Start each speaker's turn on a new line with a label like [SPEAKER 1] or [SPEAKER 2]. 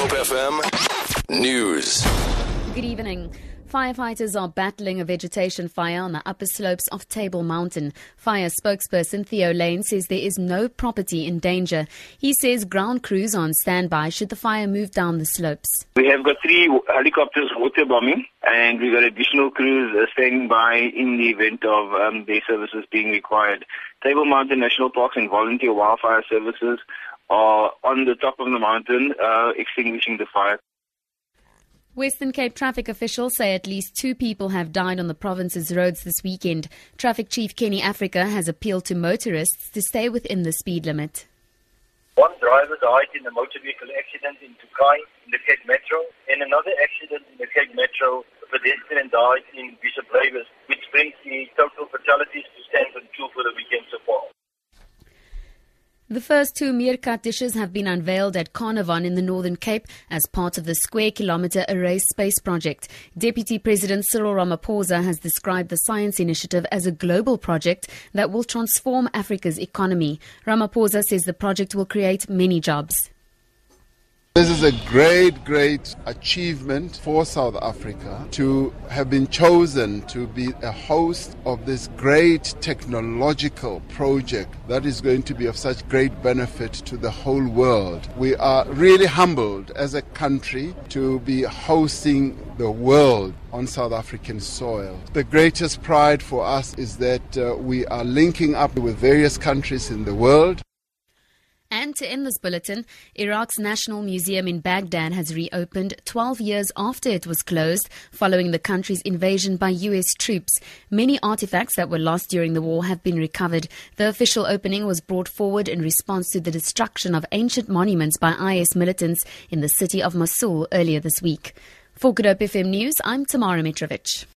[SPEAKER 1] Hope FM News.
[SPEAKER 2] Good evening. Firefighters are battling a vegetation fire on the upper slopes of Table Mountain. Fire spokesperson Theo Layne says there is no property in danger. He says ground crews are on standby should the fire move down the slopes.
[SPEAKER 3] We have got three helicopters water bombing, and we've got additional crews uh, standing by in the event of um, their services being required. Table Mountain National Parks and volunteer wildfire services are on the top of the mountain uh, extinguishing the fire.
[SPEAKER 2] Western Cape traffic officials say at least two people have died on the province's roads this weekend. Traffic Chief Kenny Africa has appealed to motorists to stay within the speed limit.
[SPEAKER 4] One driver died in a motor vehicle accident in Tokai in the Cape Metro, and another accident in the Cape Metro, a pedestrian died in Bishop which brings the total fatalities to 10.
[SPEAKER 2] The first two MeerKAT dishes have been unveiled at Carnarvon in the Northern Cape as part of the Square Kilometre Array Space Project. Deputy President Cyril Ramaphosa has described the science initiative as a global project that will transform Africa's economy. Ramaphosa says the project will create many jobs.
[SPEAKER 5] This is a great, great achievement for South Africa to have been chosen to be a host of this great technological project that is going to be of such great benefit to the whole world. We are really humbled as a country to be hosting the world on South African soil. The greatest pride for us is that uh, we are linking up with various countries in the world.
[SPEAKER 2] And to end this bulletin, Iraq's National Museum in Baghdad has reopened 12 years after it was closed following the country's invasion by US troops. Many artifacts that were lost during the war have been recovered. The official opening was brought forward in response to the destruction of ancient monuments by IS militants in the city of Mosul earlier this week. For Good Hope FM News, I'm Tamara Mitrovic.